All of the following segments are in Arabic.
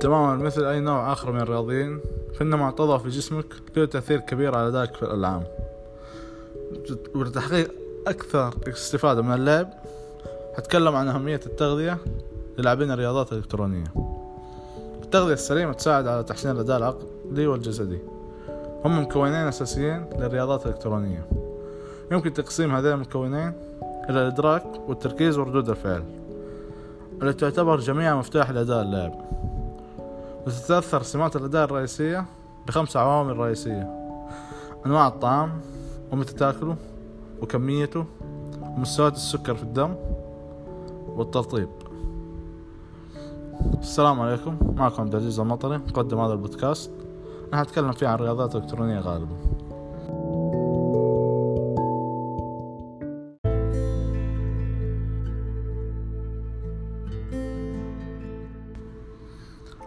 تماما مثل أي نوع آخر من الرياضيين فإن ما تضع في جسمك له تأثير كبير على أدائك في الألعاب. ولتحقيق أكثر استفادة من اللعب هتكلم عن أهمية التغذية للاعبين الرياضات الإلكترونية. التغذية السليمة تساعد على تحسين الأداء العقلي والجسدي. هم مكونين أساسيين للرياضات الإلكترونية. يمكن تقسيم هذين المكونين إلى الإدراك والتركيز وردود الفعل التي تعتبر جميعها مفتاح لأداء اللاعب وتتأثر سمات الأداء الرئيسية بخمس عوامل رئيسية. أنواع الطعام ومتى تاكله وكميته ومستويات السكر في الدم والترطيب السلام عليكم معكم عبد العزيز المطري مقدم هذا البودكاست. أنا هتكلم فيه عن الرياضات الإلكترونية غالبا.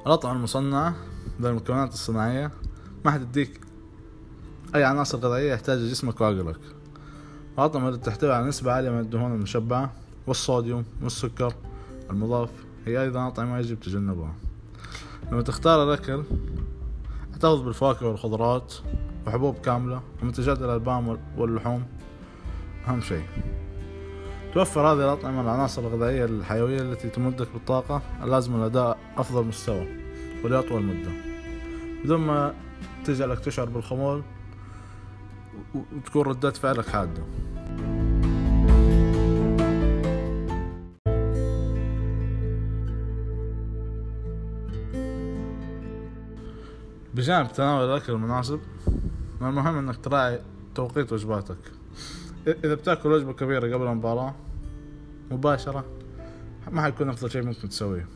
الأطعمة المصنعة بالمكونات الصناعية ما حتديك أي عناصر غذائية يحتاجها جسمك وعقلك. الأطعمة اللي تحتوي على نسبة عالية من الدهون المشبعة والصوديوم والسكر المضاف هي أيضا أطعمة يجب تجنبها. لما تختار الأكل احتفظ بالفواكه والخضروات وحبوب كاملة ومنتجات الألبان واللحوم أهم شيء. توفر هذه الأطعمة العناصر الغذائية الحيوية التي تمدك بالطاقة اللازمة لأداء أفضل مستوى ولأطول مدة. بدون ما تجعلك تشعر بالخمول وتكون ردات فعلك حادة. بجانب تناول الأكل المناسب من المهم أنك تراعي توقيت وجباتك. إذا بتاكل وجبة كبيرة قبل المباراة مباشرة ما حيكون أفضل شيء ممكن تسويه.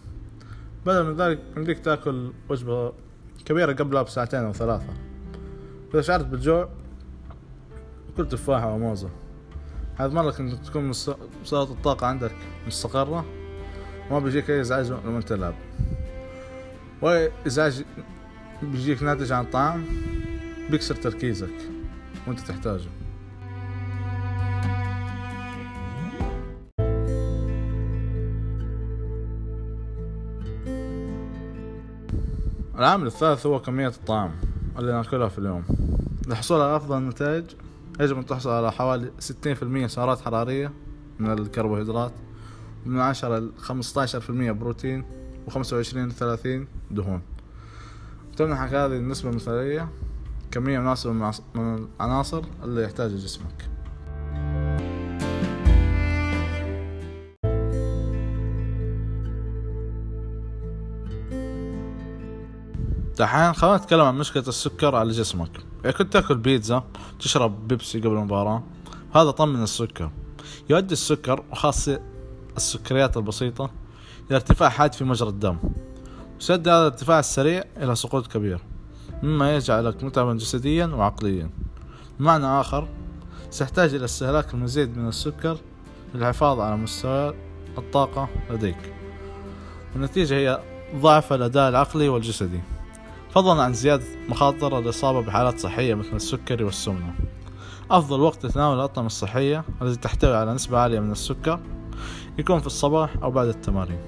بدل من ذلك يمديك تاكل وجبة كبيرة قبلها بساعتين أو ثلاثة. إذا شعرت بالجوع كل تفاحة أو موزة. هذا مرة انك تكون مستوى الطاقة عندك مستقرة وما بيجيك أي إزعاج لما تلعب. وإزعاج بيجيك ناتج عن الطعام بيكسر تركيزك وأنت تحتاجه. العامل الثالث هو كمية الطعام اللي ناكلها في اليوم. للحصول على أفضل النتائج يجب أن تحصل على حوالي ستين في المية سعرات حرارية من الكربوهيدرات من عشرة لخمسطاشر في المية بروتين وخمسة وعشرين لثلاثين دهون. تمنحك هذه النسبة المثالية كمية مناسبة من العناصر اللي يحتاجها جسمك. دحين خلينا نتكلم عن مشكلة السكر على جسمك. إذا كنت تأكل بيتزا تشرب بيبسي قبل المباراة. هذا طمن السكر. يؤدي السكر وخاصة السكريات البسيطة إلى ارتفاع حاد في مجرى الدم. وسد هذا الارتفاع السريع إلى سقوط كبير مما يجعلك متعبا جسديا وعقليا. بمعنى آخر سيحتاج إلى استهلاك المزيد من السكر للحفاظ على مستوى الطاقة لديك. والنتيجة هي ضعف الأداء العقلي والجسدي. فضلا عن زيادة مخاطر الإصابة بحالات صحية مثل السكري والسمنة. أفضل وقت لتناول الأطعمة الصحية التي تحتوي على نسبة عالية من السكر يكون في الصباح أو بعد التمارين.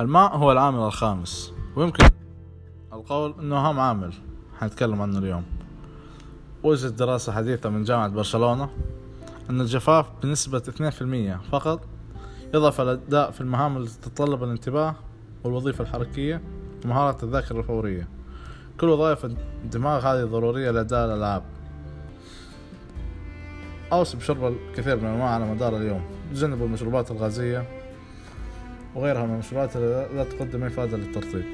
الماء هو العامل الخامس. ويمكن القول إنه اهم عامل. حنتكلم عنه اليوم. وجدت دراسة حديثة من جامعة برشلونة أن الجفاف بنسبة 2% فقط يضعف الأداء في المهام التي تتطلب الانتباه والوظيفة الحركية ومهارات الذاكرة الفورية. كل وظائف الدماغ هذه ضرورية لأداء الألعاب. أوصي بشرب الكثير من الماء على مدار اليوم. تجنبوا المشروبات الغازية وغيرها من المشروبات التي لا تقدم أي فائدة للترطيب.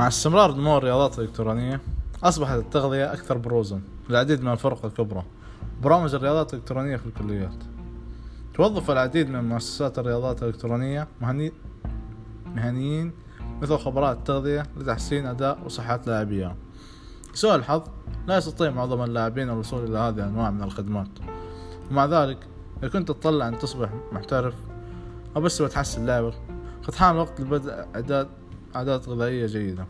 مع استمرار نمو الرياضات الإلكترونية أصبحت التغذية أكثر بروزا للعديد من الفرق الكبرى برامج الرياضات الإلكترونية في الكليات. توظف العديد من مؤسسات الرياضات الإلكترونية مهني... مهنيين مثل خبراء التغذية لتحسين أداء وصحة لاعبيها. لسوء الحظ لا يستطيع معظم اللاعبين الوصول إلى هذه الأنواع من الخدمات. ومع ذلك إذا كنت تطلع أن تصبح محترف أو بس تحسن لعبك قد حان الوقت لبدء إعداد عادات غذائية جيدة.